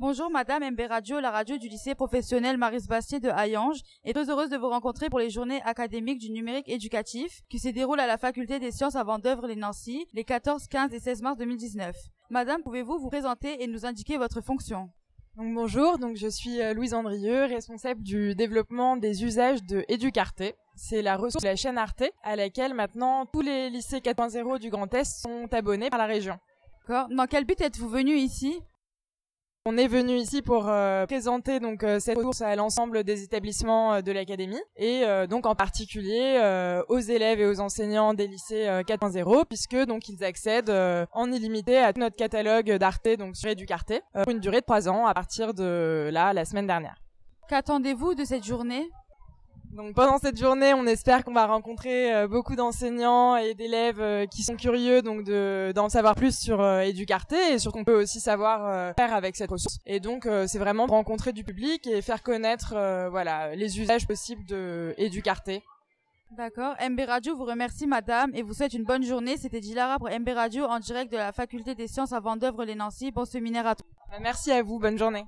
Bonjour Madame MB Radio, la radio du lycée professionnel Maris Bastier de Hayange est très heureuse de vous rencontrer pour les journées académiques du numérique éducatif qui se déroulent à la faculté des sciences avant d'œuvre les Nancy les 14, 15 et 16 mars 2019. Madame, pouvez-vous vous présenter et nous indiquer votre fonction? Donc bonjour, donc je suis euh, Louise Andrieux, responsable du développement des usages de Educarte. C'est la ressource de la chaîne Arte à laquelle maintenant tous les lycées 4.0 du Grand Est sont abonnés par la région. D'accord. Dans quel but êtes-vous venu ici? On est venu ici pour euh, présenter donc euh, cette ressource à l'ensemble des établissements euh, de l'académie et donc en particulier aux élèves et aux enseignants des lycées 4.0 puisque donc ils accèdent en illimité à notre catalogue d'Arte donc sur pour une durée de trois ans à partir de là la semaine dernière. Qu'attendez-vous de cette journée? Donc pendant cette journée, on espère qu'on va rencontrer euh, beaucoup d'enseignants et d'élèves euh, qui sont curieux donc de d'en savoir plus sur euh, Educarte et sur qu'on peut aussi savoir faire avec cette ressource. Et donc c'est vraiment rencontrer du public et faire connaître voilà les usages possibles de Educarte. D'accord. MB Radio vous remercie madame et vous souhaite une bonne journée. C'était Dilara pour MB Radio en direct de la faculté des sciences avant d'œuvre les Nancy. Bon séminaire à tous. Merci à vous, bonne journée.